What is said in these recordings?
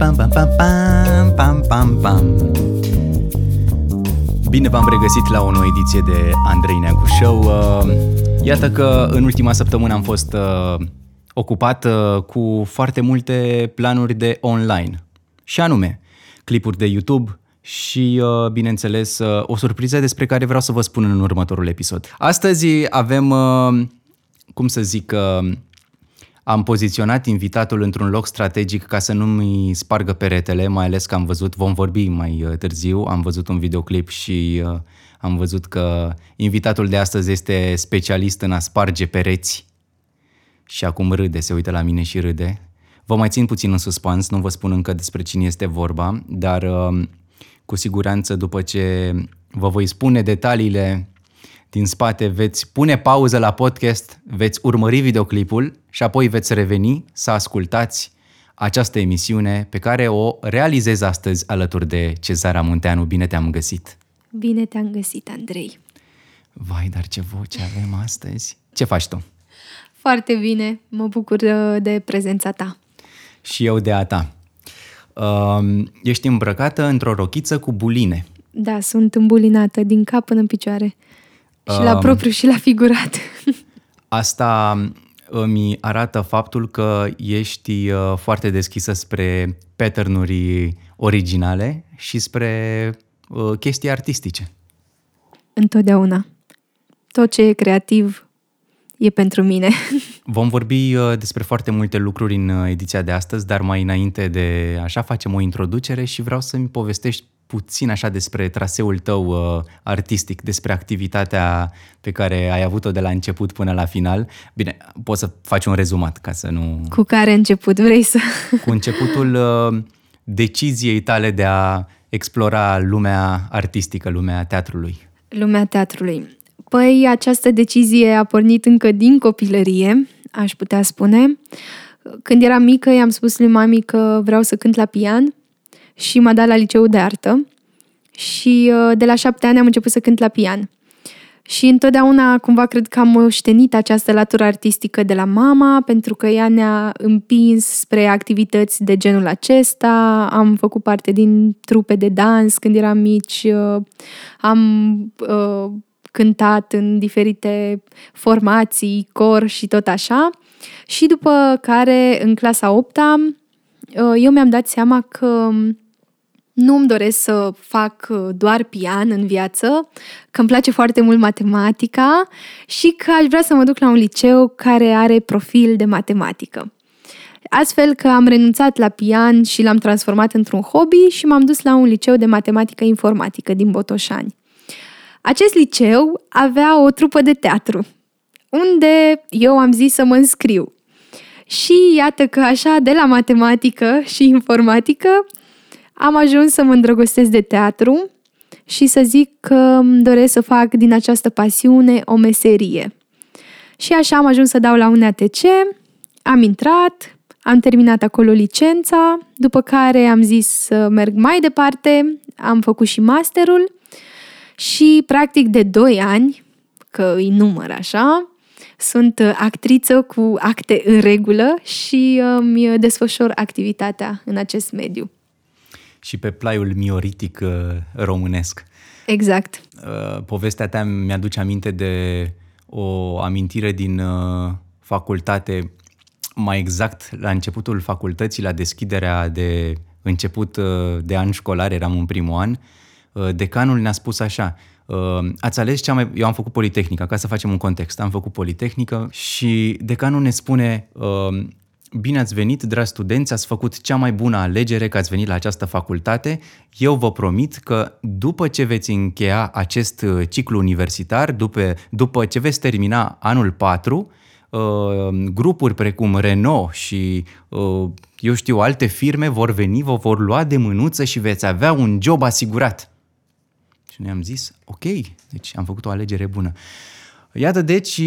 pam, pam, pam, pam, pam, pam, pam. Bine v-am regăsit la o nouă ediție de Andrei Neagu Show. Uh, Iată că în ultima săptămână am fost uh, ocupat uh, cu foarte multe planuri de online. Și anume, clipuri de YouTube, și, uh, bineînțeles, uh, o surpriză despre care vreau să vă spun în următorul episod. Astăzi avem, uh, cum să zic, am poziționat invitatul într-un loc strategic ca să nu mi spargă peretele, mai ales că am văzut, vom vorbi mai târziu, am văzut un videoclip și am văzut că invitatul de astăzi este specialist în a sparge pereți și acum râde, se uită la mine și râde. Vă mai țin puțin în suspans, nu vă spun încă despre cine este vorba, dar cu siguranță după ce vă voi spune detaliile din spate, veți pune pauză la podcast, veți urmări videoclipul și apoi veți reveni să ascultați această emisiune pe care o realizez astăzi alături de Cezara Munteanu. Bine te-am găsit! Bine te-am găsit, Andrei! Vai, dar ce voce avem astăzi! Ce faci tu? Foarte bine, mă bucur uh, de prezența ta. Și eu de a ta. Uh, ești îmbrăcată într-o rochiță cu buline. Da, sunt îmbulinată din cap până în picioare. Uh, și la propriu și la figurat. Asta îmi arată faptul că ești uh, foarte deschisă spre patternuri originale și spre uh, chestii artistice. Întotdeauna. Tot ce e creativ e pentru mine. Vom vorbi uh, despre foarte multe lucruri în uh, ediția de astăzi, dar mai înainte de așa facem o introducere și vreau să-mi povestești puțin așa despre traseul tău uh, artistic, despre activitatea pe care ai avut-o de la început până la final. Bine, poți să faci un rezumat ca să nu... Cu care început vrei să... Cu începutul uh, deciziei tale de a explora lumea artistică, lumea teatrului. Lumea teatrului. Păi această decizie a pornit încă din copilărie, aș putea spune. Când eram mică, i-am spus lui mami că vreau să cânt la pian și m-a dat la liceu de artă. Și uh, de la șapte ani am început să cânt la pian. Și întotdeauna cumva cred că am moștenit această latură artistică de la mama, pentru că ea ne-a împins spre activități de genul acesta. Am făcut parte din trupe de dans când eram mici, uh, am uh, cântat în diferite formații, cor și tot așa. Și după care, în clasa 8 uh, eu mi-am dat seama că nu îmi doresc să fac uh, doar pian în viață, că îmi place foarte mult matematica și că aș vrea să mă duc la un liceu care are profil de matematică. Astfel că am renunțat la pian și l-am transformat într-un hobby și m-am dus la un liceu de matematică informatică din Botoșani. Acest liceu avea o trupă de teatru, unde eu am zis să mă înscriu. Și iată că așa, de la matematică și informatică, am ajuns să mă îndrăgostesc de teatru și să zic că îmi doresc să fac din această pasiune o meserie. Și așa am ajuns să dau la un ATC, am intrat, am terminat acolo licența, după care am zis să merg mai departe, am făcut și masterul și practic de 2 ani, că îi număr așa, sunt actriță cu acte în regulă și îmi desfășor activitatea în acest mediu. Și pe plaiul mioritic uh, românesc. Exact. Uh, povestea ta mi-aduce aminte de o amintire din uh, facultate, mai exact la începutul facultății, la deschiderea de început de an școlar, eram în primul an, Uh, decanul ne-a spus așa, uh, ați ales cea mai... Eu am făcut Politehnică, ca să facem un context. Am făcut Politehnică și decanul ne spune uh, Bine ați venit, dragi studenți, ați făcut cea mai bună alegere că ați venit la această facultate. Eu vă promit că după ce veți încheia acest ciclu universitar, după, după ce veți termina anul 4, grupuri precum Renault și eu știu alte firme vor veni, vă vor lua de mânuță și veți avea un job asigurat. Și noi am zis, ok, deci am făcut o alegere bună. Iată, deci,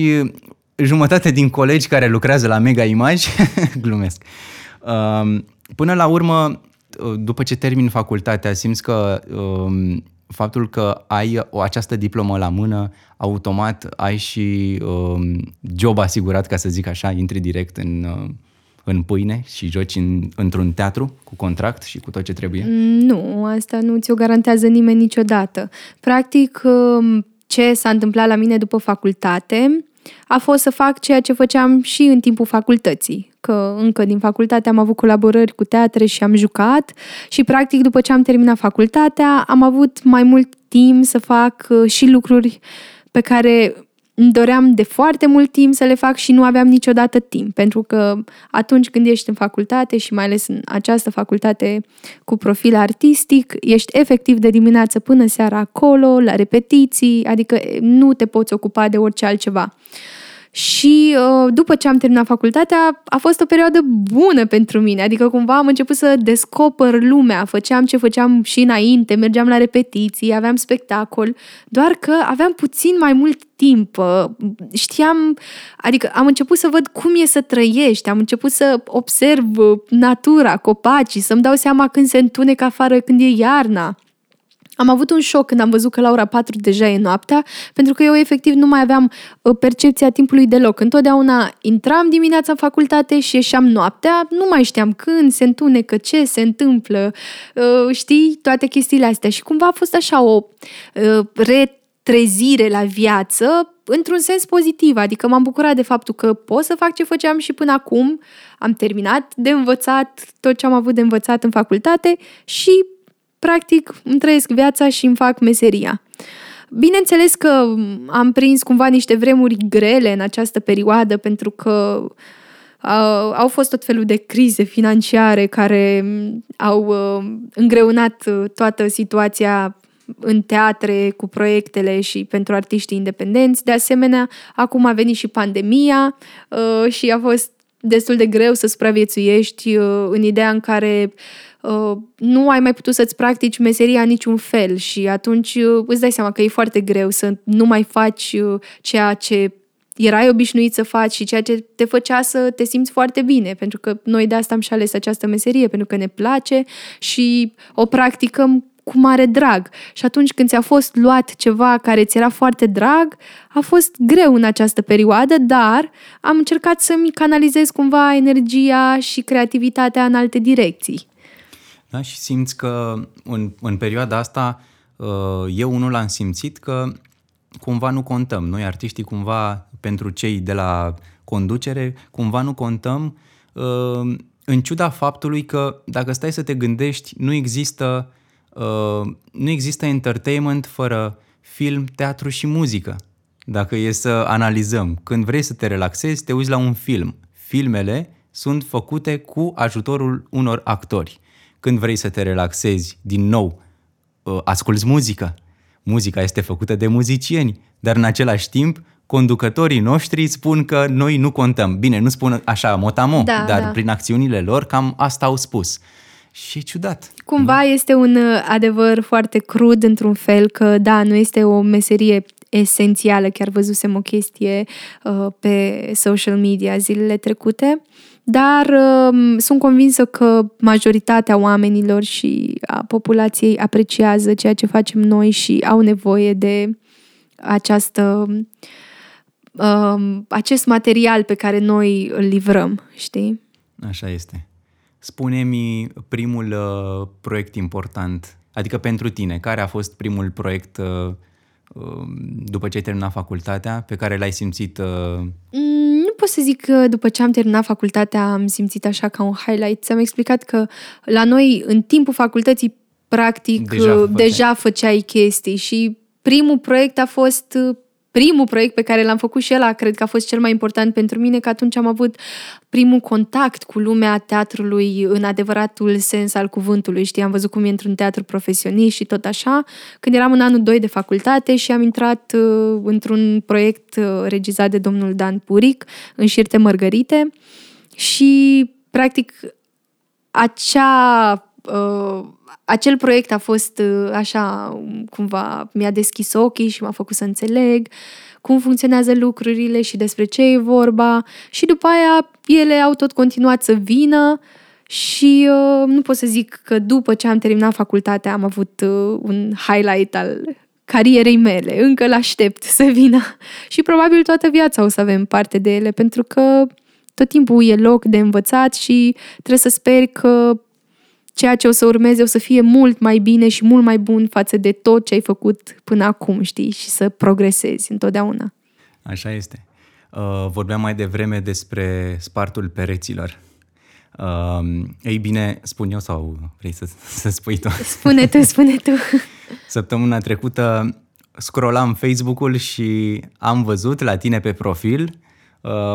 jumătate din colegi care lucrează la Mega Image, glumesc, um, până la urmă, după ce termin facultatea, simți că um, faptul că ai o această diplomă la mână, automat ai și um, job asigurat, ca să zic așa, intri direct în, uh, în pâine și joci în, într-un teatru cu contract și cu tot ce trebuie? Nu, asta nu ți-o garantează nimeni niciodată. Practic, um, ce s-a întâmplat la mine după facultate a fost să fac ceea ce făceam și în timpul facultății. Că încă din facultate am avut colaborări cu teatre și am jucat și practic după ce am terminat facultatea am avut mai mult timp să fac uh, și lucruri pe care îmi doream de foarte mult timp să le fac și nu aveam niciodată timp, pentru că atunci când ești în facultate și mai ales în această facultate cu profil artistic, ești efectiv de dimineață până seara acolo, la repetiții, adică nu te poți ocupa de orice altceva. Și uh, după ce am terminat facultatea, a fost o perioadă bună pentru mine. Adică cumva am început să descoper lumea, făceam ce făceam și înainte, mergeam la repetiții, aveam spectacol, doar că aveam puțin mai mult timp. Uh, știam, adică am început să văd cum e să trăiești, am început să observ uh, natura, copacii, să-mi dau seama când se întunecă afară, când e iarna. Am avut un șoc când am văzut că la ora 4 deja e noaptea, pentru că eu efectiv nu mai aveam uh, percepția timpului deloc. Întotdeauna intram dimineața în facultate și ieșeam noaptea, nu mai știam când, se întunecă, ce se întâmplă, uh, știi, toate chestiile astea. Și cumva a fost așa o uh, retrezire la viață, într-un sens pozitiv, adică m-am bucurat de faptul că pot să fac ce făceam și până acum, am terminat de învățat tot ce am avut de învățat în facultate și practic îmi trăiesc viața și îmi fac meseria. Bineînțeles că am prins cumva niște vremuri grele în această perioadă pentru că uh, au fost tot felul de crize financiare care au uh, îngreunat toată situația în teatre, cu proiectele și pentru artiștii independenți. De asemenea, acum a venit și pandemia uh, și a fost destul de greu să supraviețuiești uh, în ideea în care Uh, nu ai mai putut să-ți practici meseria în niciun fel și atunci uh, îți dai seama că e foarte greu să nu mai faci uh, ceea ce erai obișnuit să faci și ceea ce te făcea să te simți foarte bine, pentru că noi de asta am și ales această meserie, pentru că ne place și o practicăm cu mare drag. Și atunci când ți-a fost luat ceva care ți era foarte drag, a fost greu în această perioadă, dar am încercat să-mi canalizez cumva energia și creativitatea în alte direcții. Da? Și simți că în, în perioada asta uh, eu unul am simțit că cumva nu contăm. Noi artiștii cumva pentru cei de la conducere cumva nu contăm uh, în ciuda faptului că dacă stai să te gândești nu există uh, nu există entertainment fără film, teatru și muzică. Dacă e să analizăm, când vrei să te relaxezi, te uiți la un film. Filmele sunt făcute cu ajutorul unor actori. Când vrei să te relaxezi, din nou, uh, asculți muzică. Muzica este făcută de muzicieni, dar în același timp, conducătorii noștri spun că noi nu contăm. Bine, nu spun așa motamo, da, dar da. prin acțiunile lor cam asta au spus. Și e ciudat. Cumva nu? este un uh, adevăr foarte crud într-un fel că, da, nu este o meserie esențială. Chiar văzusem o chestie uh, pe social media zilele trecute dar uh, sunt convinsă că majoritatea oamenilor și a populației apreciază ceea ce facem noi și au nevoie de această, uh, acest material pe care noi îl livrăm, știi? Așa este. Spune-mi primul uh, proiect important, adică pentru tine, care a fost primul proiect uh, Um, după ce ai terminat facultatea, pe care l-ai simțit? Uh... Mm, nu pot să zic că după ce am terminat facultatea am simțit așa ca un highlight. Ți-am explicat că la noi, în timpul facultății, practic, deja, uh, făceai. deja făceai chestii și primul proiect a fost uh, primul proiect pe care l-am făcut și ăla, cred că a fost cel mai important pentru mine, că atunci am avut primul contact cu lumea teatrului în adevăratul sens al cuvântului. Știi, am văzut cum e într-un teatru profesionist și tot așa, când eram în anul 2 de facultate și am intrat uh, într-un proiect uh, regizat de domnul Dan Puric, în Șirte Mărgărite și, practic, acea uh, acel proiect a fost uh, așa, cumva, mi-a deschis ochii și m-a făcut să înțeleg cum funcționează lucrurile și despre ce e vorba și după aia ele au tot continuat să vină și uh, nu pot să zic că după ce am terminat facultatea am avut uh, un highlight al carierei mele. Încă l-aștept să vină și probabil toată viața o să avem parte de ele pentru că tot timpul e loc de învățat și trebuie să speri că ceea ce o să urmeze o să fie mult mai bine și mult mai bun față de tot ce ai făcut până acum, știi? Și să progresezi întotdeauna. Așa este. Uh, vorbeam mai devreme despre spartul pereților. Uh, ei bine, spun eu sau vrei să, să spui tu? Spune tu, spune tu. Săptămâna trecută scrollam Facebook-ul și am văzut la tine pe profil uh,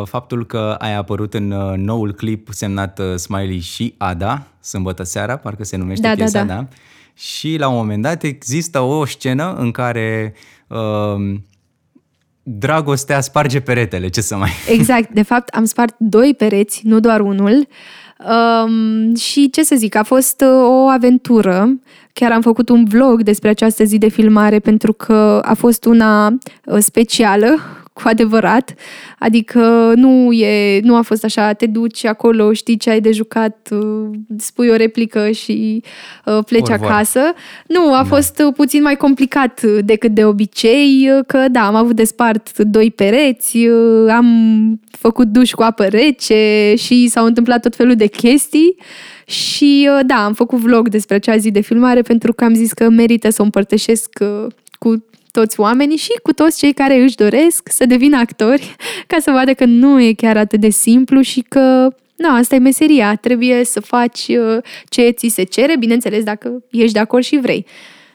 faptul că ai apărut în uh, noul clip semnat uh, Smiley și Ada, sâmbătă seara, parcă se numește Da, da, piesa, da. da? Și la un moment dat există o scenă în care uh, dragostea sparge peretele, ce să mai... Exact. De fapt, am spart doi pereți, nu doar unul. Um, și ce să zic, a fost uh, o aventură. Chiar am făcut un vlog despre această zi de filmare pentru că a fost una uh, specială, cu adevărat. Adică nu, e, nu a fost așa, te duci acolo, știi ce ai de jucat, uh, spui o replică și uh, pleci Orvoar. acasă. Nu, a fost uh, puțin mai complicat uh, decât de obicei, uh, că da, am avut de spart doi pereți, uh, am făcut duș cu apă rece și s-au întâmplat tot felul de chestii. Și uh, da, am făcut vlog despre acea zi de filmare pentru că am zis că merită să o împărtășesc uh, cu toți oamenii și cu toți cei care își doresc să devină actori, ca să vadă că nu e chiar atât de simplu și că nu, asta e meseria, trebuie să faci uh, ce ți se cere, bineînțeles dacă ești de acord și vrei.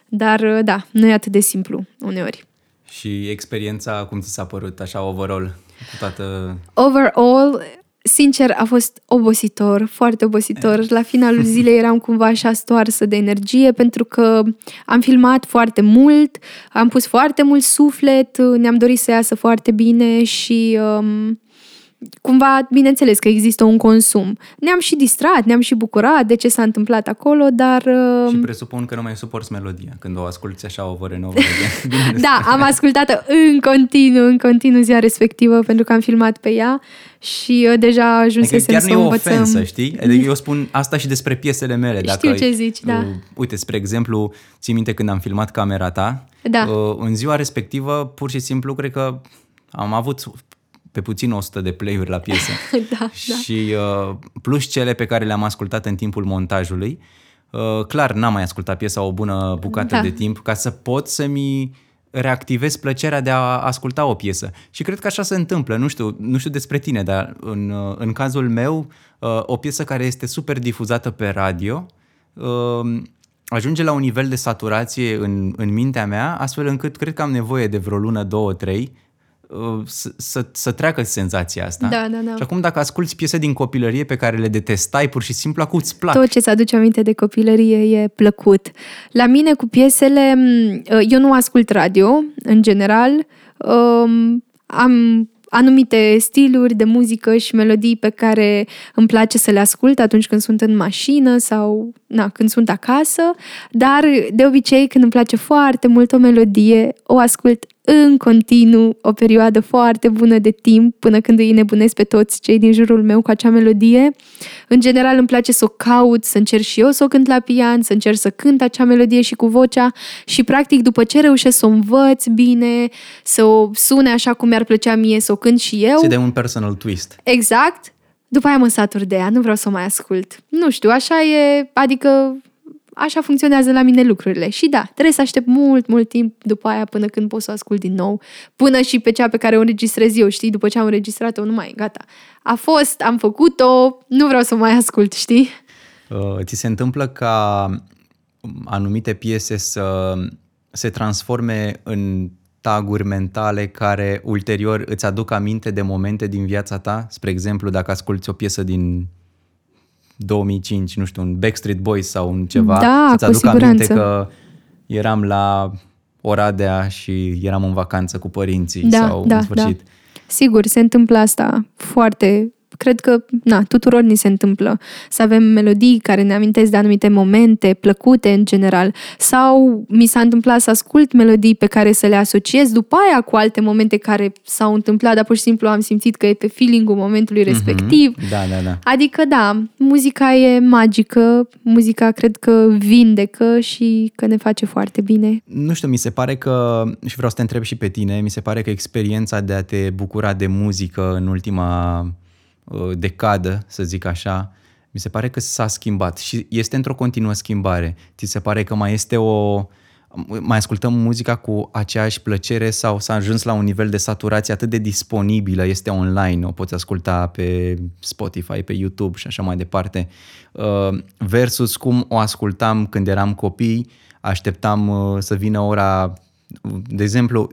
Dar uh, da, nu e atât de simplu uneori. Și experiența, cum ți s-a părut așa overall, cu toată... Overall, sincer, a fost obositor, foarte obositor. La finalul zilei eram cumva așa stoarsă de energie pentru că am filmat foarte mult, am pus foarte mult suflet, ne-am dorit să iasă foarte bine și um, cumva, bineînțeles că există un consum. Ne-am și distrat, ne-am și bucurat de ce s-a întâmplat acolo, dar... Și Um, presupun că nu mai suporți melodia când o asculti așa over and over again. Bine, da, am ascultat-o în continuu, în continuu ziua respectivă pentru că am filmat pe ea și uh, deja Adică ajunsesem chiar să nu e o o învățăm. ofensă, știi? Adică eu spun asta și despre piesele mele. Știu ce zici, da. Uh, uite, spre exemplu, ții minte când am filmat camera ta? Da. Uh, în ziua respectivă, pur și simplu, cred că am avut pe puțin 100 de play-uri la piesă. Da, da. Și uh, plus cele pe care le-am ascultat în timpul montajului. Uh, clar, n-am mai ascultat piesa o bună bucată Da. de timp ca să pot să-mi reactivez plăcerea de a asculta o piesă. Și cred că așa se întâmplă. Nu știu, nu știu despre tine, dar în, uh, în cazul meu, uh, o piesă care este super difuzată pe radio uh, ajunge la un nivel de saturație în, în mintea mea, astfel încât cred că am nevoie de vreo lună, două, trei uh, să, să, să treacă senzația asta. Da, da, da. Și acum dacă asculti piese din copilărie pe care le detestai, pur și simplu acum îți plac. Tot ce-ți aduce aminte de copilărie e plăcut. La mine cu piesele, m, eu nu ascult radio, în general. Um, Am anumite stiluri de muzică și melodii pe care îmi place să le ascult atunci când sunt în mașină sau na, când sunt acasă, dar de obicei când îmi place foarte mult o melodie, o ascult în continuu o perioadă foarte bună de timp până când îi nebunesc pe toți cei din jurul meu cu acea melodie. În general îmi place să o caut, să încerc și eu să o cânt la pian, să încerc să cânt acea melodie și cu vocea și practic după ce reușesc să o învăț bine, să o sune așa cum mi-ar plăcea mie să o cânt și eu. Să dai un personal twist. Exact. După aia mă satur de ea, nu vreau să o mai ascult. Nu știu, așa e, adică așa funcționează la mine lucrurile. Și da, trebuie să aștept mult, mult timp după aia până când pot să o ascult din nou. Până și pe cea pe care o înregistrez eu, știi? După ce am înregistrat-o, nu mai e, gata. A fost, am făcut-o, nu vreau să o mai ascult, știi? Uh, ți se întâmplă ca anumite piese să se transforme în taguri mentale care ulterior îți aduc aminte de momente din viața ta? Spre exemplu, dacă asculti o piesă din 2005, nu știu, un Backstreet Boys sau un ceva, Da, să-ți cu aduc aminte siguranță. că eram la Oradea și eram în vacanță cu părinții Da, sau da, în sfârșit. da. Sigur, se întâmplă asta foarte... Cred că, na, tuturor ni se întâmplă să avem melodii care ne amintesc de anumite momente plăcute în general sau mi s-a întâmplat să ascult melodii pe care să le asociez după aia cu alte momente care s-au întâmplat, dar pur și simplu am simțit că e pe feeling-ul momentului respectiv. Da, da, da. Adică, da, muzica e magică, muzica cred că vindecă și că ne face foarte bine. Nu știu, mi se pare că, și vreau să te întreb și pe tine, mi se pare că experiența de a te bucura de muzică în ultima uh, decadă, să zic așa, mi se pare că s-a schimbat și este într-o continuă schimbare. Ți se pare că mai este o... mai ascultăm muzica cu aceeași plăcere sau s-a ajuns la un nivel de saturație atât de disponibilă, este online, o poți asculta pe Spotify, pe YouTube și așa mai departe, uh, versus cum o ascultam când eram copii, așteptam uh, să vină ora de exemplu,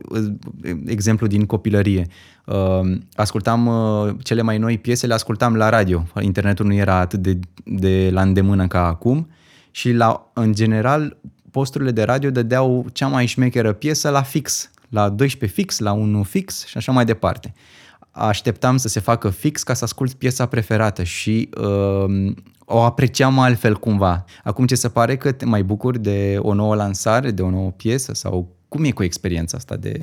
exemplu din copilărie. Uh, ascultam uh, cele mai noi piese, le ascultam la radio. Internetul nu era atât de, de la îndemână ca acum și la, în general posturile de radio dădeau cea mai șmecheră piesă la fix, la 12 fix, la 1 fix și așa mai departe. Așteptam să se facă fix ca să ascult piesa preferată și uh, o apreciam altfel cumva. Acum ce se pare că te mai bucuri de o nouă lansare, de o nouă piesă sau cum e cu experiența asta de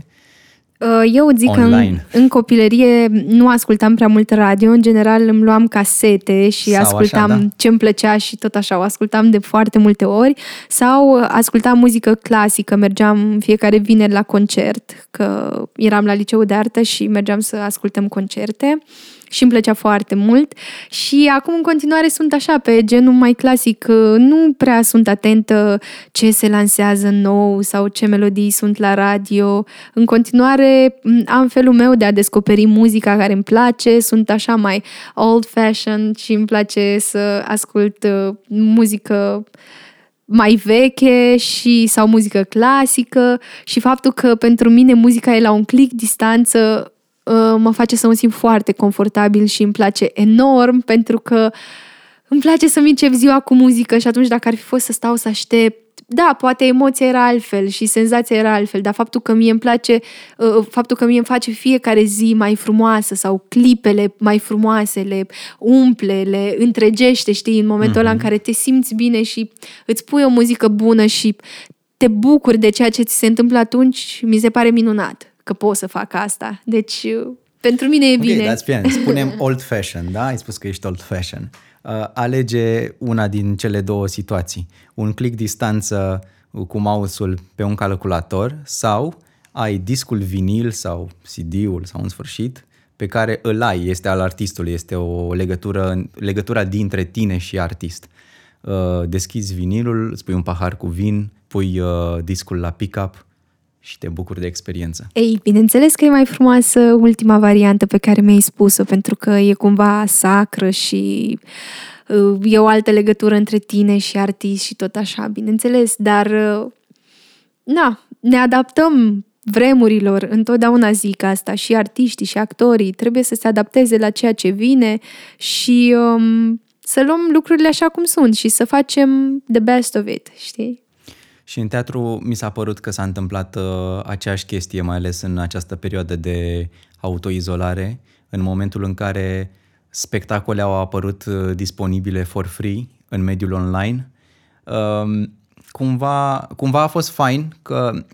uh, eu zic online. că în, în copilărie nu ascultam prea mult radio, în general îmi luam casete și sau ascultam așa, da? ce îmi plăcea și tot așa, o ascultam de foarte multe ori sau ascultam muzică clasică, mergeam fiecare vineri la concert, că eram la liceu de artă și mergeam să ascultăm concerte. Uh, și îmi plăcea foarte mult. Și acum în continuare sunt așa pe genul mai clasic, nu prea sunt atentă ce se lansează nou sau ce melodii sunt la radio. În continuare am felul meu de a descoperi muzica care îmi place, sunt așa mai old-fashioned și îmi place să ascult uh, muzică mai veche și sau muzică clasică. Și faptul că pentru mine muzica e la un click distanță Uh, mă face să mă simt foarte confortabil și îmi place enorm pentru că îmi place să-mi încep ziua cu muzică și atunci dacă ar fi fost să stau să aștept da, poate emoția era altfel și senzația era altfel, dar faptul că mie îmi place, uh, faptul că mie îmi face fiecare zi mai frumoasă sau clipele mai frumoase, le umple, le întregește, știi, în momentul mm-hmm. ăla în mhm. care te simți bine și îți pui o muzică bună și te bucuri de ceea ce ți se întâmplă atunci, mi se pare minunat că pot să fac asta. Deci, pentru mine e bine. Ok, that's fine. Spunem old fashion, da? Ai spus că ești old fashion. Uh, alege una din cele două situații. Un click distanță cu mouse-ul pe un calculator sau ai discul vinil sau CD-ul sau în sfârșit pe care îl ai, este al artistului, este o legătură, legătura dintre tine și artist. Uh, deschizi vinilul, îți pui un pahar cu vin, pui uh, discul la pick-up și te bucuri de experiență. Ei, bineînțeles că e mai frumoasă ultima variantă pe care mi-ai spus-o, pentru că e cumva sacră și uh, e o altă legătură între tine și artist și tot așa, bineînțeles, dar uh, na, ne adaptăm vremurilor, întotdeauna zic asta, și artiștii și actorii trebuie să se adapteze la ceea ce vine și um, să luăm lucrurile așa cum sunt și să facem the best of it, știi? Și în teatru mi s-a părut că s-a întâmplat uh, aceeași chestie, mai ales în această perioadă de autoizolare, în momentul în care spectacole au apărut uh, disponibile for free în mediul online. Uh, cumva, cumva a fost fain că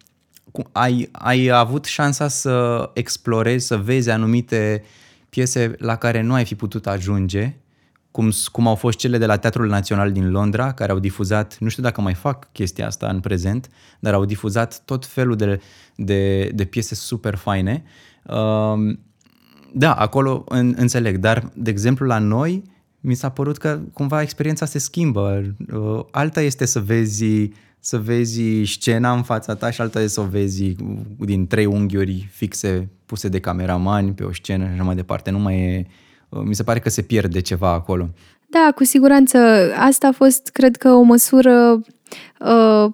ai, ai avut șansa să explorezi, să vezi anumite piese la care nu ai fi putut ajunge cum, cum au fost cele de la Teatrul Național din Londra, care au difuzat, nu știu dacă mai fac chestia asta în prezent, dar au difuzat tot felul de, de, de piese super faine. Uh, da, acolo în, înțeleg, dar, de exemplu, la noi, mi s-a părut că cumva experiența se schimbă. Uh, alta este să vezi, să vezi scena în fața ta și alta este să o vezi din trei unghiuri fixe puse de cameramani pe o scenă și așa mai departe. Nu mai e Uh, mi se pare că se pierde ceva acolo. Da, cu siguranță. Asta a fost, cred că, o măsură uh,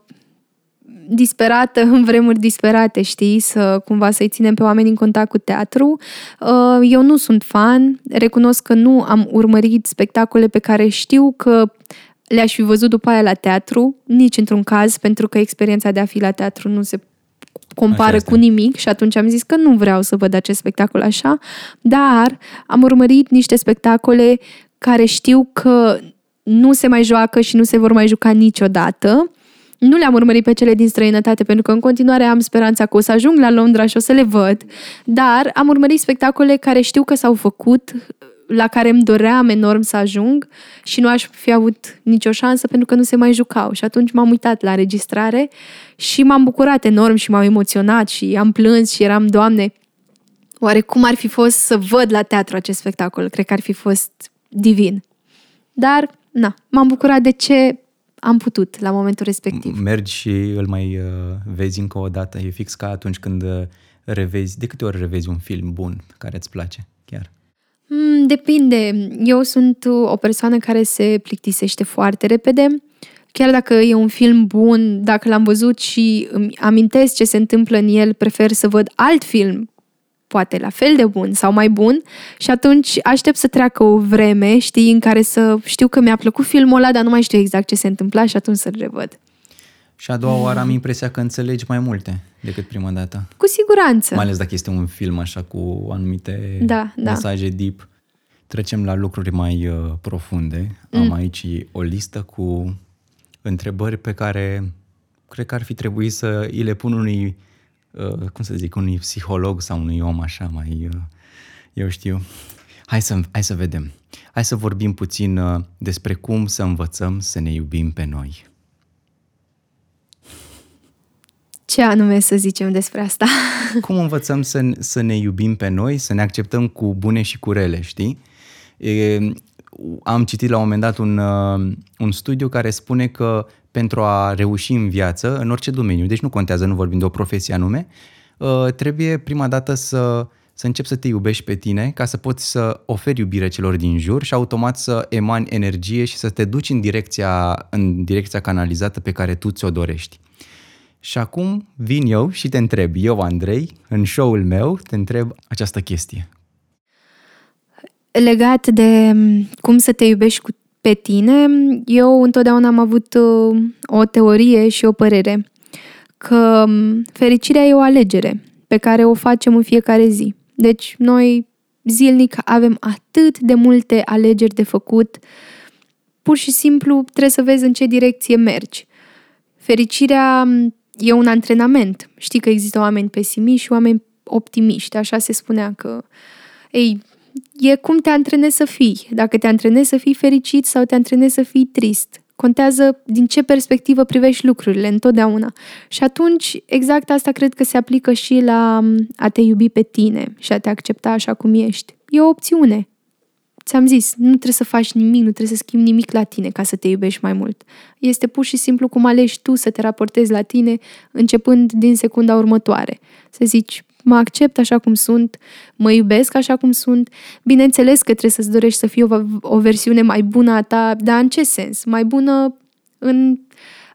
disperată, în vremuri disperate, știi, să cumva să-i ținem pe oameni în contact cu teatru. Uh, eu nu sunt fan, recunosc că nu am urmărit spectacole pe care știu că le-aș fi văzut după aia la teatru, nici într-un caz, pentru că experiența de a fi la teatru nu se compară cu nimic și atunci am zis că nu vreau să văd acest spectacol așa, dar am urmărit niște spectacole care știu că nu se mai joacă și nu se vor mai juca niciodată. Nu le-am urmărit pe cele din străinătate pentru că în continuare am speranța că o să ajung la Londra și o să le văd, dar am urmărit spectacole care știu că s-au făcut la care îmi doream enorm să ajung și nu aș fi avut nicio șansă pentru că nu se mai jucau. Și atunci m-am uitat la înregistrare și m-am bucurat enorm și m-am emoționat și am plâns și eram, Doamne, Oare cum ar fi fost să văd la teatru acest spectacol? Cred că ar fi fost divin. Dar, na, m-am bucurat de ce am putut la momentul respectiv. Mergi și îl mai uh, vezi încă o dată. E fix ca atunci când uh, revezi. De câte ori revezi un film bun care îți place chiar? Mm, depinde. Eu sunt o persoană care se plictisește foarte repede. Chiar dacă e un film bun, dacă l-am văzut și îmi amintesc ce se întâmplă în el, prefer să văd alt film poate la fel de bun sau mai bun și atunci aștept să treacă o vreme, știi, în care să știu că mi-a plăcut filmul ăla, dar nu mai știu exact ce se întâmpla și atunci să-l revăd. Și a doua oară am impresia că înțelegi mai multe decât prima dată. Cu siguranță. Mai ales dacă este un film așa cu anumite da, da. mesaje deep. Trecem la lucruri mai uh, profunde. Mm. Am aici o listă cu întrebări pe care cred că ar fi trebuit să îi le pun unui Uh, cum să zic, unui psiholog sau unui om așa mai, uh, eu știu. Hai să, hai să vedem. Hai să vorbim puțin uh, despre cum să învățăm să ne iubim pe noi. Ce anume să zicem despre asta? Cum învățăm să, să ne iubim pe noi, să ne acceptăm cu bune și cu rele, știi? E, am citit la un moment dat un, un studiu care spune că pentru a reuși în viață, în orice domeniu, deci nu contează, nu vorbim de o profesie anume, uh, trebuie prima dată să, să începi să te iubești pe tine ca să poți să oferi iubire celor din jur și automat să emani energie și să te duci în direcția, în direcția canalizată pe care tu ți-o dorești. Și acum vin eu și te întreb, eu, Andrei, în show-ul meu, te întreb această chestie. Legat de mm, cum să te iubești cu pe tine, eu întotdeauna am avut uh, o teorie și o părere că um, fericirea e o alegere pe care o facem în fiecare zi. Deci noi zilnic avem atât de multe alegeri de făcut, pur și simplu trebuie să vezi în ce direcție mergi. Fericirea um, e un antrenament. Știi că există oameni pesimiști și oameni optimiști. Așa se spunea că, ei, e cum te antrenezi să fii. Dacă te antrenezi să fii fericit sau te antrenezi să fii trist. Contează din ce perspectivă privești lucrurile întotdeauna. Și atunci, exact asta cred că se aplică și la a te iubi pe tine și a te accepta așa cum ești. E o opțiune. Ți-am zis, nu trebuie să faci nimic, nu trebuie să schimbi nimic la tine ca să te iubești mai mult. Este pur și simplu cum alegi tu să te raportezi la tine începând din secunda următoare. Să zici, mă accept așa cum sunt, mă iubesc așa cum sunt. Bineînțeles că trebuie să-ți dorești să fie o, o versiune mai bună a ta, dar în ce sens? Mai bună în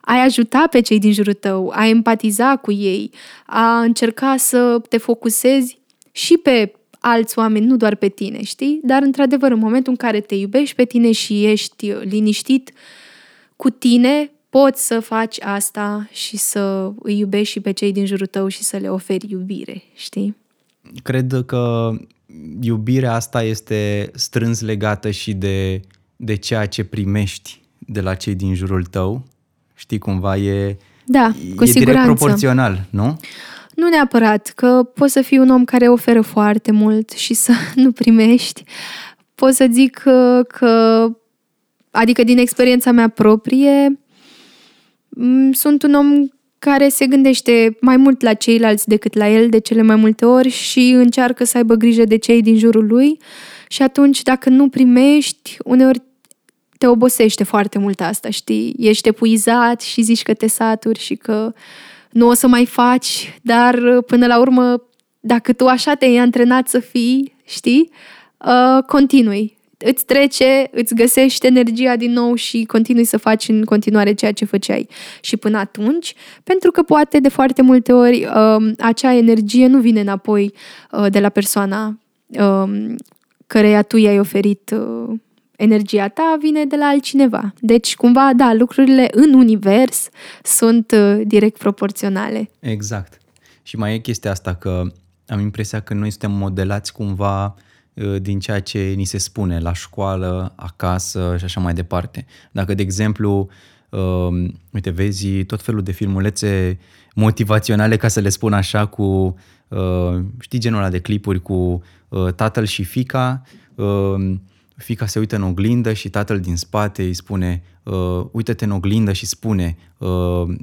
ai ajuta pe cei din jurul tău, a empatiza cu ei, a încerca să te focusezi și pe alți oameni, nu doar pe tine, știi? Dar, într-adevăr, în momentul în care te iubești pe tine și ești liniștit cu tine, poți să faci asta și să îi iubești și pe cei din jurul tău și să le oferi iubire, știi? Cred că iubirea asta este strâns legată și de, de ceea ce primești de la cei din jurul tău. Știi, cumva e, da, cu e siguranță. direct proporțional, nu? Nu neapărat, că poți să fii un om care oferă foarte mult și să nu primești. Pot să zic că, că adică din experiența mea proprie, Mm, sunt un om care se gândește mai mult la ceilalți decât la el de cele mai multe ori și încearcă să aibă grijă de cei din jurul lui și atunci dacă nu primești, uneori te obosește foarte mult asta, știi? Ești epuizat și zici că te saturi și că nu o să mai faci, dar până la urmă, dacă tu așa te-ai antrenat să fii, știi? Uh, continui îți trece, îți găsești energia din nou și continui să faci în continuare ceea ce făceai și până atunci, pentru că poate de foarte multe ori uh, acea energie nu vine înapoi uh, de la persoana uh, căreia tu i-ai oferit uh, energia ta, vine de la altcineva. Deci, cumva, da, lucrurile în univers sunt uh, direct proporționale. Exact. Și mai e chestia asta că am impresia că noi suntem modelați cumva Uh, din ceea ce ni se spune la școală, acasă și așa mai departe. Dacă, de exemplu, uh, uite, vezi tot felul de filmulețe motivaționale, ca să le spun așa, cu, uh, știi, genul ăla de clipuri cu uh, tatăl și fica, uh, fica se uită în oglindă și tatăl din spate îi spune uh, uită-te în oglindă și spune uh,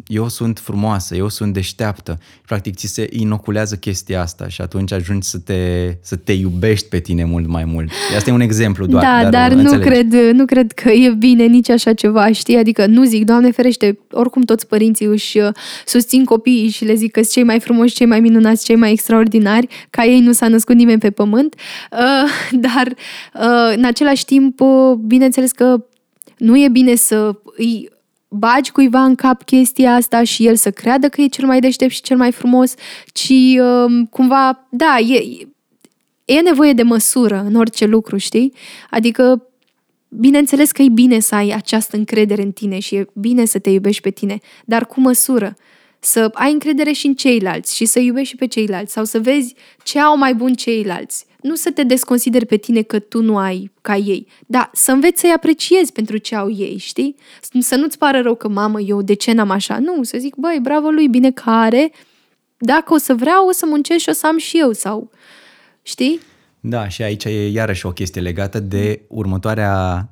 eu sunt frumoasă, eu sunt deșteaptă. Practic ți se inoculează chestia asta și atunci ajungi să te, să te iubești pe tine mult mai mult. Asta e un exemplu doar. Da, dar, dar nu cred, nu cred că e bine nici așa ceva, știi? Adică nu zic, Doamne ferește, oricum toți părinții își uh, susțin copiii și le zic că sunt cei mai frumoși, cei mai minunați, cei mai extraordinari, ca ei nu s-a născut nimeni pe pământ, uh, dar uh, în același timp, uh, bineînțeles că nu e bine să îi bagi cuiva în cap chestia asta și el să creadă că e cel mai deștept și cel mai frumos, ci uh, cumva, da, e, e nevoie de măsură în orice lucru, știi? Adică, bineînțeles că e bine să ai această încredere în tine și e bine să te iubești pe tine, dar cu măsură. Să ai încredere și în ceilalți și să iubești și pe ceilalți sau să vezi ce au mai bun ceilalți nu să te desconsideri pe tine că tu nu ai ca ei, dar să înveți să-i apreciezi pentru ce au ei, știi? Să nu-ți pară rău că, mamă, eu de ce n-am așa? Nu, să zic, băi, bravo lui, bine că are, dacă o să vreau, o să muncesc și o să am și eu, sau, știi? Da, și aici e iarăși o chestie legată de următoarea,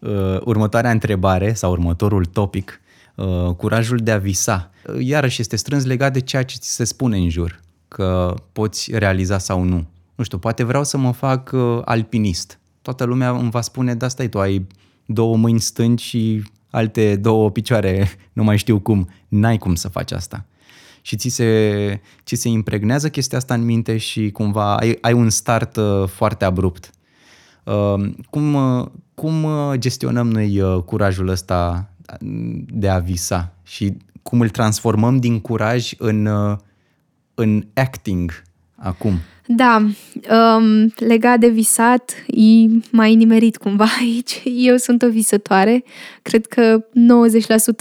uh, următoarea întrebare sau următorul topic, uh, curajul de a visa. Iarăși este strâns legat de ceea ce ți se spune în jur, că poți realiza sau nu nu știu, poate vreau să mă fac uh, alpinist. Toată lumea îmi va spune, da, stai, tu ai două mâini stângi și alte două picioare, nu mai știu cum. N-ai cum să faci asta. Și ți se, ți se impregnează chestia asta în minte și cumva ai, ai un start uh, foarte abrupt. Uh, cum, uh, cum uh, gestionăm noi uh, curajul ăsta de a visa și cum îl transformăm din curaj în, uh, în acting acum? Da, um, legat de visat, e mai nimerit cumva aici. Eu sunt o visătoare. Cred că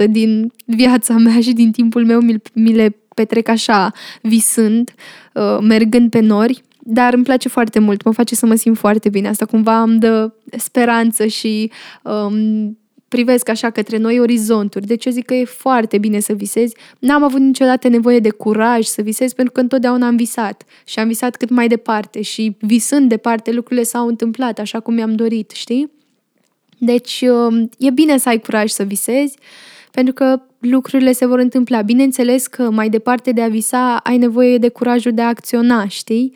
90% din viața mea și din timpul meu mi, mi le petrec așa, visând, uh, mergând pe nori. Dar îmi place foarte mult, mă face să mă simt foarte bine. Asta cumva îmi dă speranță și um, privesc așa către noi orizonturi. Deci eu zic că e foarte bine să visezi. N-am avut niciodată nevoie de curaj să visez pentru că întotdeauna am visat și am visat cât mai departe și visând departe lucrurile s-au întâmplat așa cum mi-am dorit, știi? Deci um, e bine să ai curaj să visezi pentru că lucrurile se vor întâmpla. Bineînțeles că mai departe de a visa ai nevoie de curajul de a acționa, știi?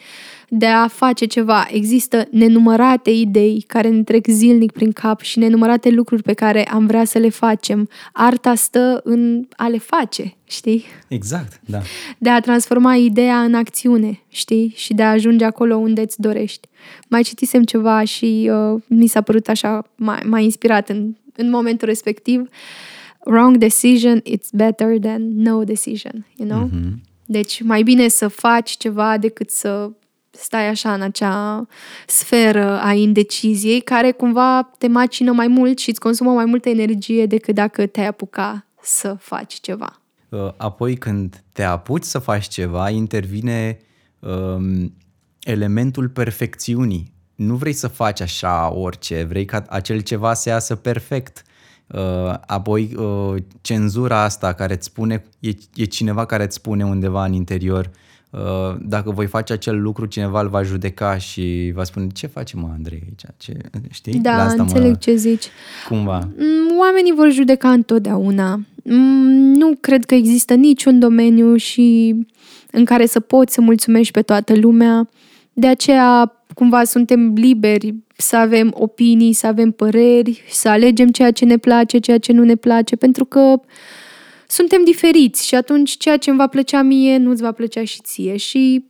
De a face ceva. Există nenumărate idei care ne trec zilnic prin cap și nenumărate lucruri pe care am vrea să le facem. Arta stă în a le face, știi? Exact, da. De a transforma ideea în acțiune, știi? Și de a ajunge acolo unde îți dorești. Mai citisem ceva și uh, mi s-a părut așa, mai inspirat în, în momentul respectiv. Wrong decision, it's better than no decision, you know? Mm-hmm. Deci mai bine să faci ceva decât să stai așa în acea sferă a indeciziei care cumva te macină mai mult și îți consumă mai multă energie decât dacă te-ai apuca să faci ceva. Uh, apoi când te apuci să faci ceva, intervine um, elementul perfecțiunii. Nu vrei să faci așa orice, vrei ca acel ceva să iasă perfect. Uh, apoi uh, cenzura asta care îți spune, e, e cineva care îți spune undeva în interior, uh, Uh, dacă voi face acel lucru, cineva îl va judeca și va spune ce face mă Andrei aici? Ce, știi? Da, La asta înțeleg mă... ce zici. Cumva. Mm, oamenii vor judeca întotdeauna. Mm, nu cred că există niciun domeniu și în care să poți să mulțumești pe toată lumea. De aceea, cumva, suntem liberi să avem opinii, să avem păreri, să alegem ceea ce ne place, ceea ce nu ne place, pentru că suntem diferiți și atunci ceea ce îmi va plăcea mie nu îți va plăcea și ție și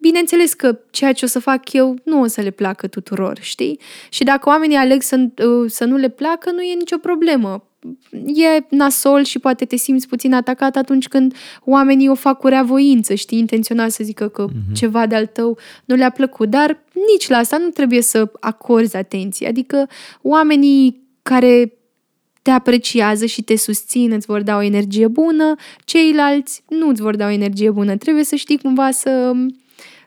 bineînțeles că ceea ce o să fac eu nu o să le placă tuturor, știi? Și dacă oamenii aleg să, uh, să nu le placă, nu e nicio problemă. E nasol și poate te simți puțin atacat atunci când oamenii o fac cu reavoință, știi, intenționat să zică că uh-huh. ceva de-al tău nu le-a plăcut, dar nici la asta nu trebuie să acorzi atenție. Adică oamenii care te apreciază și te susțin, îți vor da o energie bună, ceilalți nu îți vor da o energie bună. Trebuie să știi cumva să,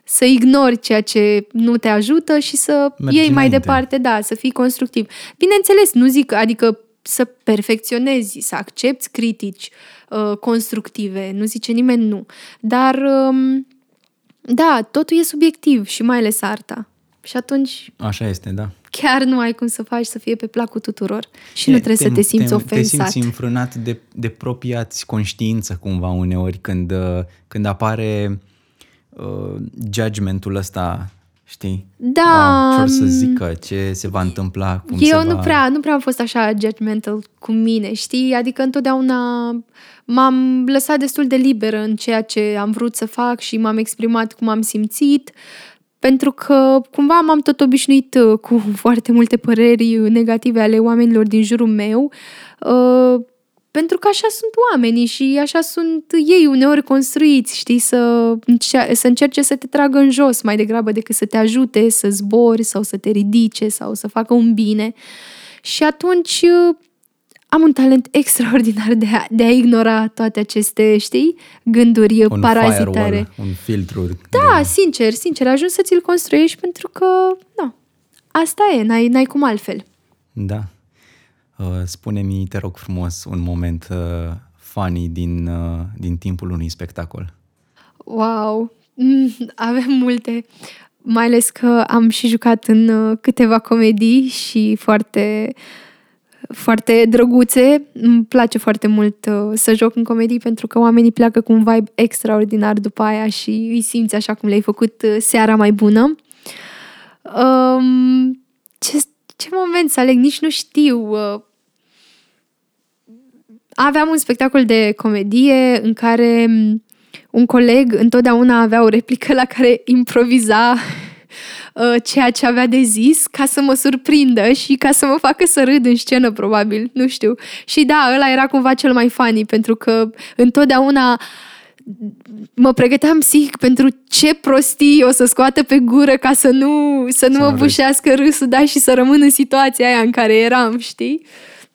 să ignori ceea ce nu te ajută și să Mergi iei mai departe, da, să fii constructiv. Bineînțeles, nu zic, adică să perfecționezi, să accepti critici uh, constructive, nu zice nimeni nu. Dar, um, da, totul e subiectiv și mai ales arta. Și atunci Așa este, da. chiar nu ai cum să faci să fie pe placul tuturor. Și nu trebuie să te simți te, ofensat. Te simți înfrânat de, de propria conștiință cumva uneori când, uh, când apare uh, judgmentul ăsta, știi? Da, Wow, ce or să m, zică, ce se va întâmpla, cum Eu se nu va... prea, nu prea am fost așa judgmental cu mine, știi? Adică întotdeauna m-am lăsat destul de liberă în ceea ce am vrut să fac și m-am exprimat cum am simțit, pentru că cumva m-am tot obișnuit uh, cu foarte multe păreri negative ale oamenilor din jurul meu, uh, pentru că așa sunt oamenii și așa sunt ei uneori construiți, știi, să, încea- să încerce să te tragă în jos mai degrabă decât să te ajute să zbori sau să te ridice sau să facă un bine. Și atunci uh, am un talent extraordinar de a, de a ignora toate aceste, știi, gânduri un parazitare. firewall, un filtru. Da, de- sincer, sincer, ajungi să ți-l construiești pentru că, nu, asta e, n-ai, n-ai cum altfel. Da. Uh, Spune-mi, te rog frumos, un moment uh, funny din, uh, din timpul unui spectacol. Wow, Mm, avem multe, mai ales că am și jucat în uh, câteva comedii și foarte, foarte drăguțe. Îmi place foarte mult uh, să joc în comedii pentru că oamenii pleacă cu un vibe extraordinar după aia și îi simți așa cum le-ai făcut uh, seara mai bună. Um, ce, ce moment să aleg? Nici nu știu. Uh, aveam un spectacol de comedie în care m, un coleg întotdeauna avea o replică la care improviza uh, ceea ce avea de zis ca să mă surprindă și ca să mă facă să râd în scenă, probabil, nu știu. Și da, ăla era cumva cel mai funny, pentru că întotdeauna mă pregăteam psihic pentru ce prostii o să scoată pe gură ca să nu, să nu Să mă nu râzi. bușească râsul, da, și să rămân în situația aia în care eram, știi?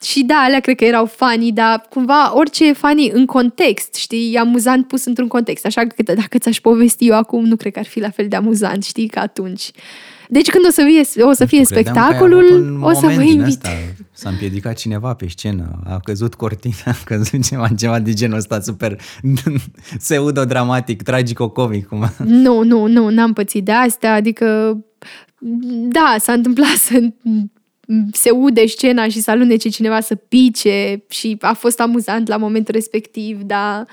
Și da, alea cred că erau funny, dar cumva orice e funny în context, știi, e amuzant pus într-un context. Așa că dacă ți-aș povesti eu acum, nu cred că ar fi la fel de amuzant, știi, ca atunci. Deci când o să fie, o să fie Credeam că ai avut spectacolul, un o să vă moment din invit. Asta. S-a împiedicat cineva pe scenă, a căzut cortina, a căzut ceva, ceva de genul ăsta super pseudo-dramatic, tragico-comic. Cum. Nu, nu, nu, n-am pățit de astea, adică da, s-a întâmplat să se ude scena și să alunece cineva să pice și a fost amuzant la momentul respectiv, dar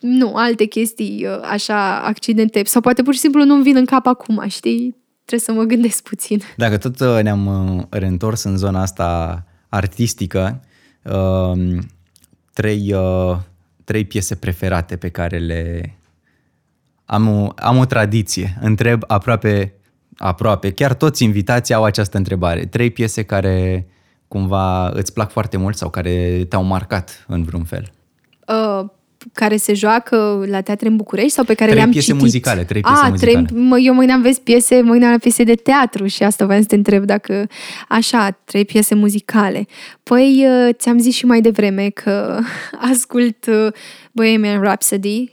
nu, alte chestii uh, așa, accidente, sau poate pur și simplu nu-mi vin în cap acum, știi? Trebuie să mă gândesc puțin. Dacă tot uh, ne-am uh, reîntors în zona asta artistică, uh, trei, uh, trei piese preferate pe care le... Am o, am o tradiție, întreb aproape, aproape, chiar toți invitații au această întrebare. Trei piese care cumva îți plac foarte mult sau care te-au marcat în vreun fel. Uh, care se joacă la teatre în București sau pe care Trei le-am piese citit? muzicale, trei piese ah, muzicale. Trei, mă, eu mă gândeam, vezi, piese, mă gândeam la piese de teatru și asta voiam să te întreb dacă... Așa, trei piese muzicale. Păi, uh, ți-am zis și mai devreme că ascult uh, Bohemian Rhapsody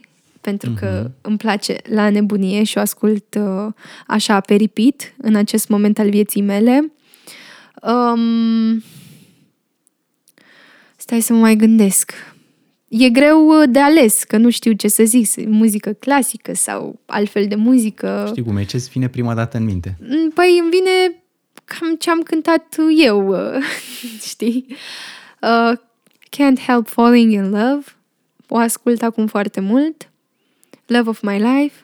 pentru că Mhm. îmi place la nebunie și o ascult uh, așa pe repeat în acest moment al vieții mele. Um, stai să mă mai gândesc. E greu uh, de ales, că nu știu ce să zic, muzică clasică sau altfel de muzică. Știi cum e? Ce-ți vine prima dată în minte? Mm, Păi îmi vine cam ce am cântat eu, uh, știi? Uh, Can't Help Falling in Love. O ascult acum foarte mult. Love of My Life.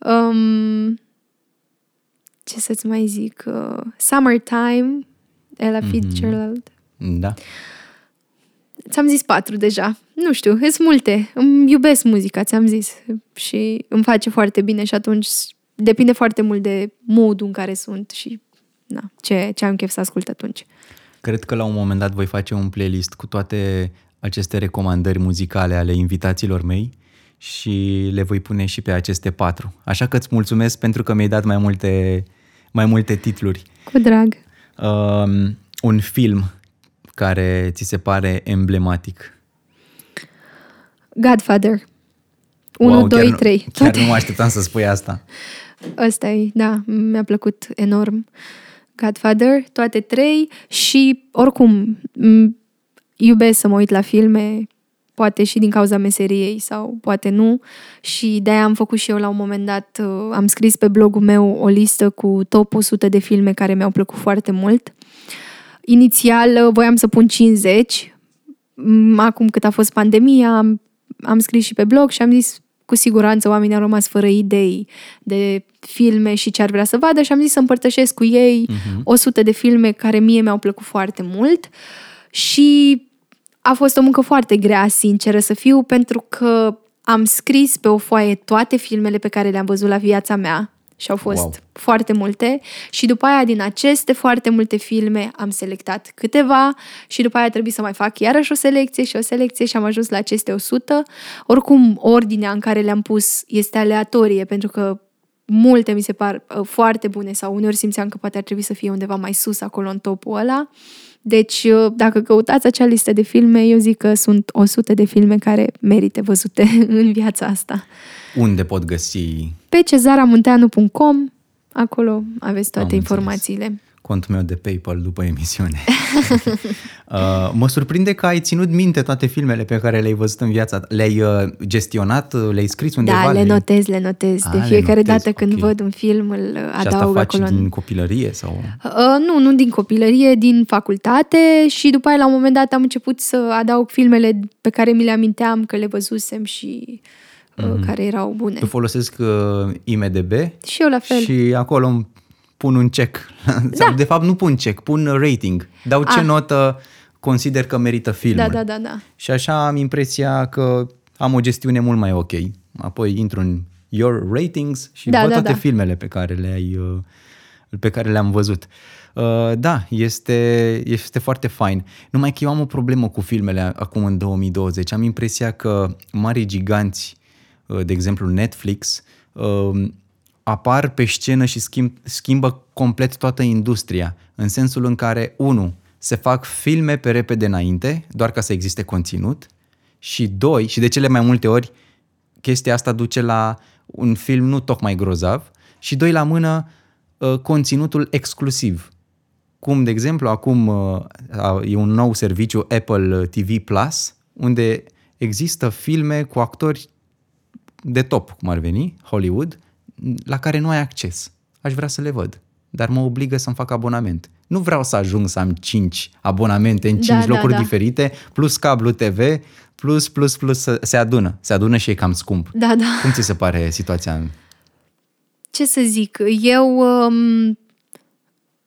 Um, ce să-ți mai zic? Uh, Summertime, Ella Fitzgerald. Da. Ți-am zis patru deja. Nu știu, sunt multe. Îmi iubesc muzica, ți-am zis. Și îmi face foarte bine și atunci depinde foarte mult de modul în care sunt și na, ce, ce am chef să ascult atunci. Cred că la un moment dat voi face un playlist cu toate aceste recomandări muzicale ale invitațiilor mei și le voi pune și pe aceste patru. Așa că îți mulțumesc pentru că mi-ai dat mai multe, mai multe titluri. Cu drag. Um, un film care ți se pare emblematic. Godfather. 1, Wow, 2, chiar, nu- 3. Chiar nu mă așteptam să spui asta. Ăsta e, da, mi-a plăcut enorm. Godfather, toate trei și oricum m- iubesc să mă uit la filme poate și din cauza meseriei sau poate nu. Și de-aia am făcut și eu la un moment dat, uh, am scris pe blogul meu o listă cu top 100 de filme care mi-au plăcut foarte mult. Inițial uh, voiam să pun 50, Mm, acum cât a fost pandemia, am, am scris și pe blog și am zis cu siguranță oamenii au rămas fără idei de filme și ce ar vrea să vadă și am zis să împărtășesc cu ei uh-huh. 100 de filme care mie mi-au plăcut foarte mult și a fost o muncă foarte grea, sinceră să fiu, pentru că am scris pe o foaie toate filmele pe care le-am văzut la viața mea și au fost wow. foarte multe și după aia din aceste foarte multe filme am selectat câteva și după aia trebuie să mai fac iarăși o selecție și o selecție și am ajuns la aceste 100. Oricum, ordinea în care le-am pus este aleatorie pentru că multe mi se par uh, foarte bune sau uneori simțeam că poate ar trebui să fie undeva mai sus acolo în topul ăla. Deci, uh, dacă căutați acea listă de filme, eu zic că sunt 100 de filme care merită văzute în viața asta. Unde pot găsi? Pe cezaramunteanu.com, acolo aveți toate Am informațiile. Înțeles. Contul meu de PayPal după emisiune. uh, mă surprinde că ai ținut minte toate filmele pe care le-ai văzut în viața Le-ai uh, gestionat, uh, le-ai scris undeva? Da, le notez, le notez. A, de fiecare notez, dată când okay. văd un film, îl adaug și asta faci acolo. din copilărie? sau? Uh, nu, nu din copilărie, din facultate și după aia la un moment dat am început să adaug filmele pe care mi le aminteam că le văzusem și mm-hmm. care erau bune. Tu folosesc uh, IMDB? Și eu la fel. Și acolo pun un check. Da. de fapt nu pun check, pun rating. Dau ce ah. notă consider că merită filmul. Da, da, da, da. Și așa am impresia că am o gestiune mult mai ok. Apoi intru în your ratings și da, văd da, toate da. filmele pe care le-ai uh, pe care le-am văzut. Uh, da, este, este foarte fain. Numai că eu am o problemă cu filmele acum în 2020. Am impresia că mari giganți Uh, de exemplu Netflix, um, apar pe scenă și schimb, schimbă complet toată industria, în sensul în care, unu, se fac filme pe repede înainte, doar ca să existe conținut, și doi, și de cele mai multe ori, chestia asta duce la un film nu tocmai grozav, și doi la mână, uh, conținutul exclusiv. Cum, de exemplu, acum uh, e un nou serviciu Apple TV Plus, unde există filme cu actori de top, cum ar veni, Hollywood, la care nu ai acces. Aș vrea să le văd, dar mă obligă să-mi fac abonament. Nu vreau să ajung să am 5 abonamente în 5 da, da, locuri da, da. diferite, plus cablu TV, plus, plus, plus, se adună. Se adună și e cam scump. Da, da. Cum ți se pare situația? Ce să zic, eu um,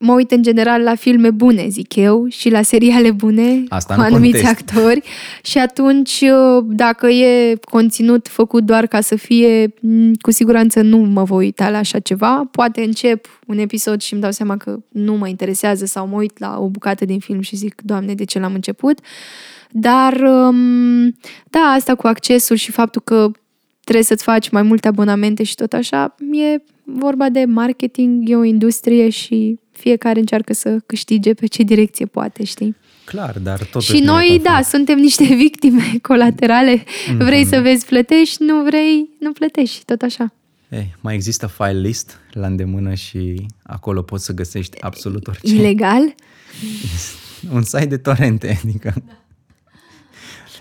mă uit în general la filme bune, zic eu, și la seriale bune Asta cu anumiți contest. actori și atunci uh, dacă e conținut făcut doar ca să fie, cu siguranță nu mă voi uita la așa ceva. Poate încep un episod și îmi dau seama că nu mă interesează sau mă uit la o bucată din film și zic, Doamne, de ce l-am început? Dar, um, da, asta cu accesul și faptul că trebuie să-ți faci mai multe abonamente și tot așa, e vorba de marketing, e o industrie și fiecare încearcă să câștige pe ce direcție poate, știi? Clar, dar tot Și noi, da, suntem niște victime colaterale. Mm-hmm. Vrei să vezi, plătești, nu vrei, nu plătești, tot așa. Ei, mai există file list la îndemână și acolo poți să găsești absolut orice. Ilegal? Un site de torrente, adică... Da.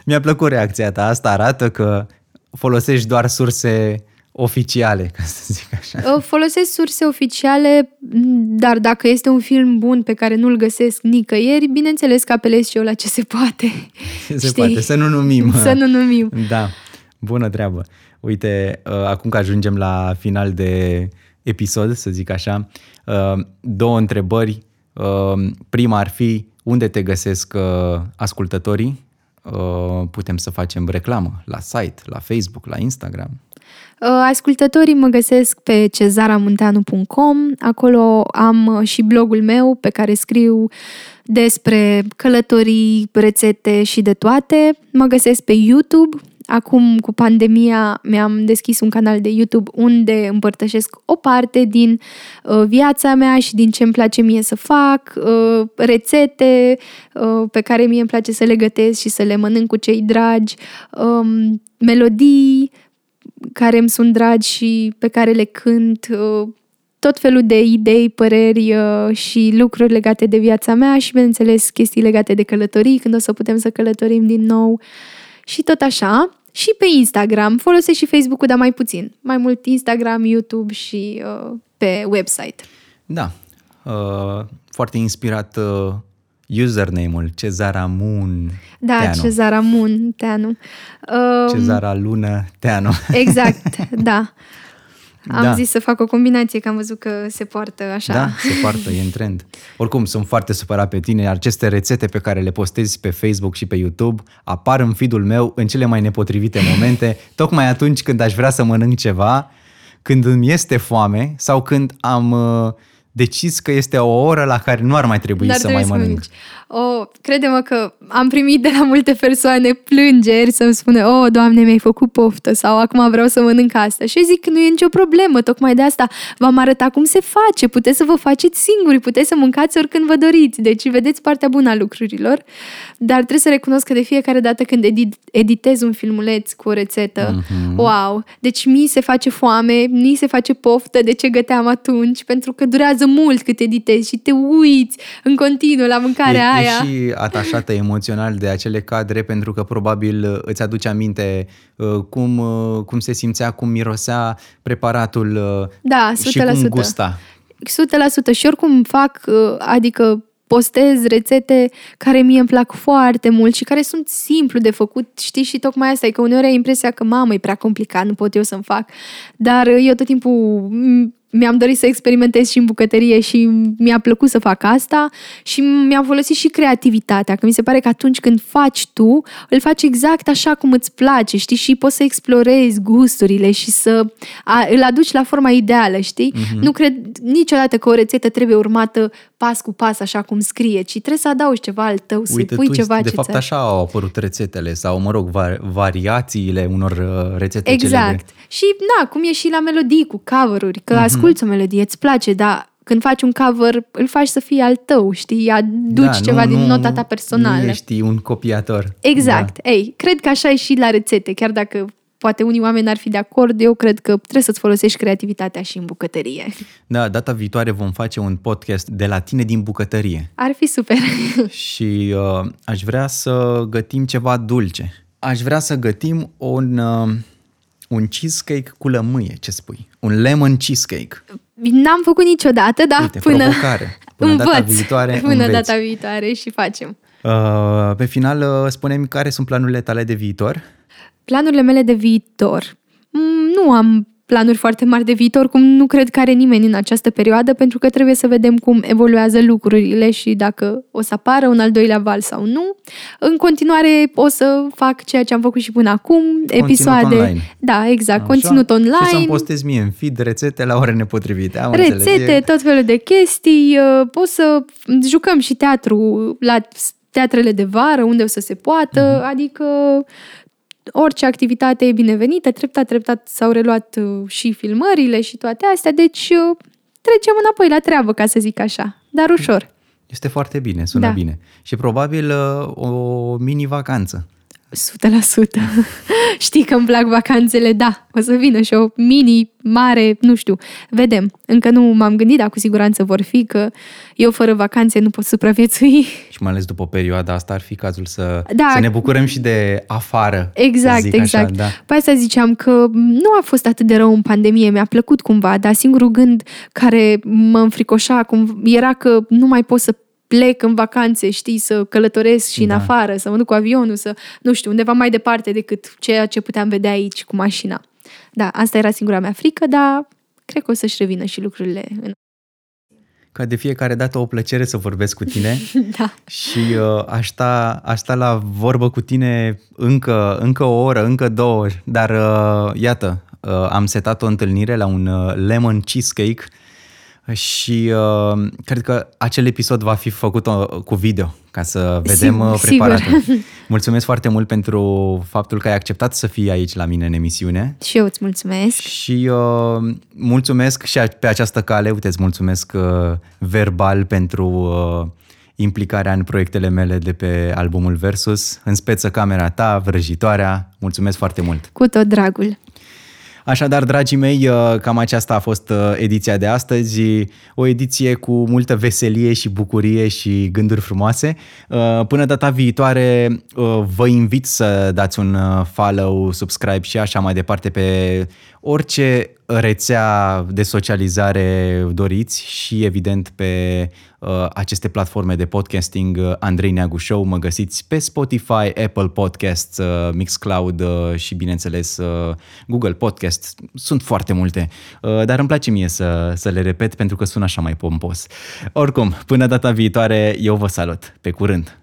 Mi-a plăcut reacția ta. Asta arată că folosești doar surse oficiale, ca să zic așa. Folosesc surse oficiale, dar dacă este un film bun pe care nu-l găsesc nicăieri, bineînțeles că apelez și eu la ce se poate. Ce se Știi? poate, să nu numim. Să nu numim. Da, bună treabă. Uite, uh, acum că ajungem la final de episod, să zic așa, uh, două întrebări. Uh, prima ar fi, unde te găsesc ascultătorii? Putem să facem reclamă la site, la Facebook, la Instagram. Uh, ascultătorii mă găsesc pe cezaramunteanu.com, acolo am uh, și blogul meu pe care scriu despre călătorii, rețete și de toate. Mă găsesc pe YouTube, Acum, cu pandemia, mi-am deschis un canal de YouTube unde împărtășesc o parte din uh, viața mea și din ce îmi place mie să fac, uh, rețete uh, pe care mie îmi place să le gătesc și să le mănânc cu cei dragi, um, melodii, care îmi sunt dragi și pe care le cânt, uh, tot felul de idei, păreri uh, și lucruri legate de viața mea și, bineînțeles, chestii legate de călătorii, când o să putem să călătorim din nou. și tot așa. Și pe Instagram, folosesc și Facebook-ul, dar mai puțin. Mai mult Instagram, YouTube și uh, pe website. Da, uh, foarte inspirat uh, username-ul Cezara Moon Da, Teanu. Cezara Moon Teanu. Uh, Cezara Lună Teanu. Exact, da. Am Da. zis să fac o combinație, că am văzut că se poartă așa. Da, se poartă, e în trend. Oricum, sunt foarte supărat pe tine. Aceste rețete pe care le postezi pe Facebook și pe YouTube apar în feed-ul meu în cele mai nepotrivite momente, tocmai atunci când aș vrea să mănânc ceva, când îmi este foame sau când am uh, decis că este o oră la care nu ar mai trebui Dar să trebuie mai mănânc. mănânci. O, crede-mă că am primit de la multe persoane plângeri să-mi spune O, Doamne, mi-ai făcut poftă sau acum vreau să mănânc asta. Și eu zic că nu e nicio problemă, tocmai de asta v-am arătat cum se face. Puteți să vă faceți singuri, puteți să mâncați oricând vă doriți. Deci vedeți partea bună a lucrurilor. Dar trebuie să recunosc că de fiecare dată când edit, editez un filmuleț cu o rețetă, Mhm. wow, deci mi se face foame, mi se face poftă de ce găteam atunci, pentru că durează mult cât editezi și te uiți în continuu la mâncarea e, aia. E și atașată emoțional de acele cadre pentru că probabil uh, îți aduce aminte uh, cum, uh, cum se simțea, cum mirosea preparatul uh, Da, și cum 100%. gusta. 100% și oricum fac, uh, adică postez rețete care mie îmi plac foarte mult și care sunt simplu de făcut, știi, și tocmai asta e că uneori ai impresia că mamă, e prea complicat, nu pot eu să-mi fac, dar uh, eu tot timpul m, mi-am dorit să experimentez și în bucătărie și mi-a plăcut să fac asta și mi-am folosit și creativitatea, că mi se pare că atunci când faci tu, îl faci exact așa cum îți place, știi, și poți să explorezi gusturile și să a, îl aduci la forma ideală, știi? Mm-hmm. Nu cred niciodată că o rețetă trebuie urmată pas cu pas, așa cum scrie, ci trebuie să adaugi ceva al tău, să Uite, pui tu, ceva de ce fapt ți-ar- așa au apărut rețetele sau, mă rog, var, variațiile unor uh, rețete Exact. celebre. Și, na, cum e și la melodii cu cover-uri, Mhm. că uh-huh. asculți o melodie, îți place, dar când faci un cover, îl faci să fie al tău, știi? Aduci Da, ceva nu, din nu, nota ta personală. Nu ești un copiator. Exact. Da. Ei, cred că așa e și la rețete, chiar dacă poate unii oameni ar fi de acord, eu cred că trebuie să-ți folosești creativitatea și în bucătărie. Da, data viitoare vom face un podcast de la tine din bucătărie Ar fi super. și uh, aș vrea să gătim ceva dulce. Aș vrea să gătim un, uh, un cheesecake cu lămâie, ce spui? Un lemon cheesecake. N-am făcut niciodată, dar Uite, până provocare. Până învăț. data viitoare până înveți. data viitoare și facem. Uh, pe final, uh, spune-mi care sunt planurile tale de viitor? Planurile mele de viitor. Mm, Nu am planuri foarte mari de viitor, cum nu cred că are nimeni în această perioadă, pentru că trebuie să vedem cum evoluează lucrurile și dacă o să apară un al doilea val sau nu. În continuare o să fac ceea ce am făcut și până acum, episoade. online. Da, exact, Așa. conținut online. Și să-mi postez mie în feed rețete la ore nepotrivite. Am înțeles. rețete, E- tot felul de chestii. uh, Poți să jucăm și teatru la teatrele de vară, unde o să se poată, Mhm. adică orice activitate e binevenită, treptat, treptat s-au reluat uh, și filmările și toate astea, deci uh, trecem înapoi la treabă, ca să zic așa, dar ușor. Este foarte bine, sună Da. bine. Și probabil uh, o mini-vacanță. 100%. Știi că îmi plac vacanțele, da, o să vină și o mini, mare, nu știu, vedem. Încă nu m-am gândit, dar cu siguranță vor fi că eu fără vacanțe nu pot supraviețui. Și mai ales după perioada asta ar fi cazul să, Da. să ne bucurăm și de afară. să Exact, zic exact. Așa, da. Pe asta ziceam că nu a fost atât de rău în pandemie, mi-a plăcut cumva, dar singurul gând care mă înfricoșa acum era că nu mai pot să plec în vacanțe, știi, să călătoresc și în Da. afară, să mă duc cu avionul, să, nu știu, undeva mai departe decât ceea ce puteam vedea aici cu mașina. Da, asta era singura mea frică, dar cred că o să-și revină și lucrurile în... Ca de fiecare dată o plăcere să vorbesc cu tine Da. și uh, aș, sta, aș sta la vorbă cu tine încă, încă o oră, încă două ori, dar uh, iată, uh, am setat o întâlnire la un uh, lemon cheesecake și uh, cred că acel episod va fi făcut uh, cu video ca să vedem Sigur, uh, sigur. preparatul. Mulțumesc foarte mult pentru faptul că ai acceptat să fii aici la mine în emisiune. Și eu îți mulțumesc. Și uh, mulțumesc și a- pe această cale, uite, îți mulțumesc uh, verbal pentru uh, implicarea în proiectele mele de pe albumul Versus, în speță camera ta, vrăjitoarea, mulțumesc foarte mult. Cu tot dragul. Așadar, dragii mei, uh, cam aceasta a fost uh, ediția de astăzi, o ediție cu multă veselie și bucurie și gânduri frumoase. Uh, până data viitoare, vă invit să dați un follow, subscribe și așa mai departe pe orice rețea de socializare doriți și evident pe uh, aceste platforme de podcasting uh, Andrei Neagu Show mă găsiți pe Spotify, Apple Podcasts, uh, Mixcloud uh, și bineînțeles uh, Google Podcast. Sunt foarte multe, uh, dar îmi place mie să, să le repet pentru că sună așa mai pompos. Oricum, până data viitoare, eu vă salut. Pe curând!